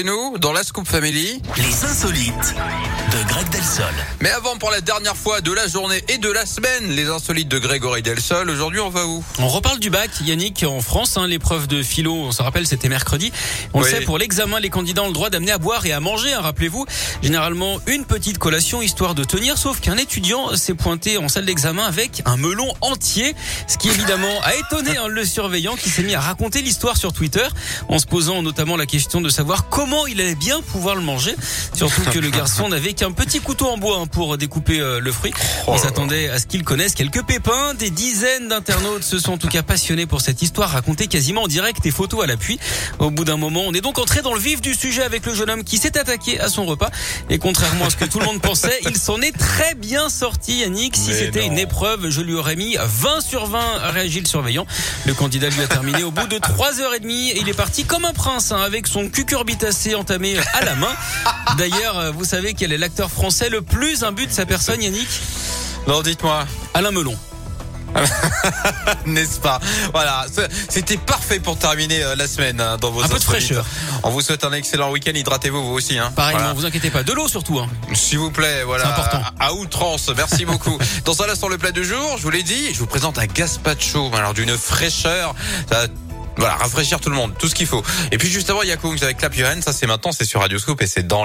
Et nous, dans la Scoop Family. Les insolites de Greg Delsol. Mais avant, pour la dernière fois de la journée et de la semaine, les insolites de Grégory Delsol. Aujourd'hui, on va où? On reparle du bac, Yannick, en France. Hein, L'épreuve de philo, on se rappelle, c'était mercredi. On Oui. le sait, pour l'examen, les candidats ont le droit d'amener à boire et à manger, hein, rappelez-vous. Généralement, une petite collation, histoire de tenir, sauf qu'un étudiant s'est pointé en salle d'examen avec un melon entier, ce qui évidemment a étonné hein, le surveillant qui s'est mis à raconter l'histoire sur Twitter, en se posant notamment la question de savoir comment il allait bien pouvoir le manger. Surtout que le garçon n'avait qu'un petit couteau en bois hein, pour découper euh, le fruit. Oh On là. s'attendait à ce qu'il connaisse quelques pépins. Des dizaines d'internautes se sont en tout cas passionnés pour cette histoire racontée quasiment en direct et photos à l'appui. Au bout d'un moment, on est donc entré dans le vif du sujet avec le jeune homme qui s'est attaqué à son repas. Et contrairement à ce que tout le monde pensait, il s'en est très bien sorti, Yannick. Si c'était une épreuve, je lui aurais mis 20 sur 20, a réagi le surveillant. Le candidat lui a terminé au bout de 3h30 et il est parti comme un prince, hein, avec son cucurbitacé entamé à la main. D'ailleurs, euh, vous savez quel est l'acteur français le plus imbu de sa personne, Yannick Non, dites-moi. Alain Melon. N'est-ce pas? Voilà, c'était parfait pour terminer euh, la semaine hein, dans vos Un peu de fraîcheur. On vous souhaite un excellent week-end. Hydratez-vous vous aussi. Hein. Pareil, Voilà. vous inquiétez pas. De l'eau surtout. Hein. S'il vous plaît, voilà. C'est important. À, outrance. Merci beaucoup. Dans un instant, le plat du jour, je vous l'ai dit, je vous présente un gazpacho. Alors, d'une fraîcheur. Ça voilà, rafraîchir tout le monde, tout ce qu'il faut. Et puis, juste avant, il y a avec Clap Your. Ça, c'est maintenant, c'est sur Radio Scoop et c'est dans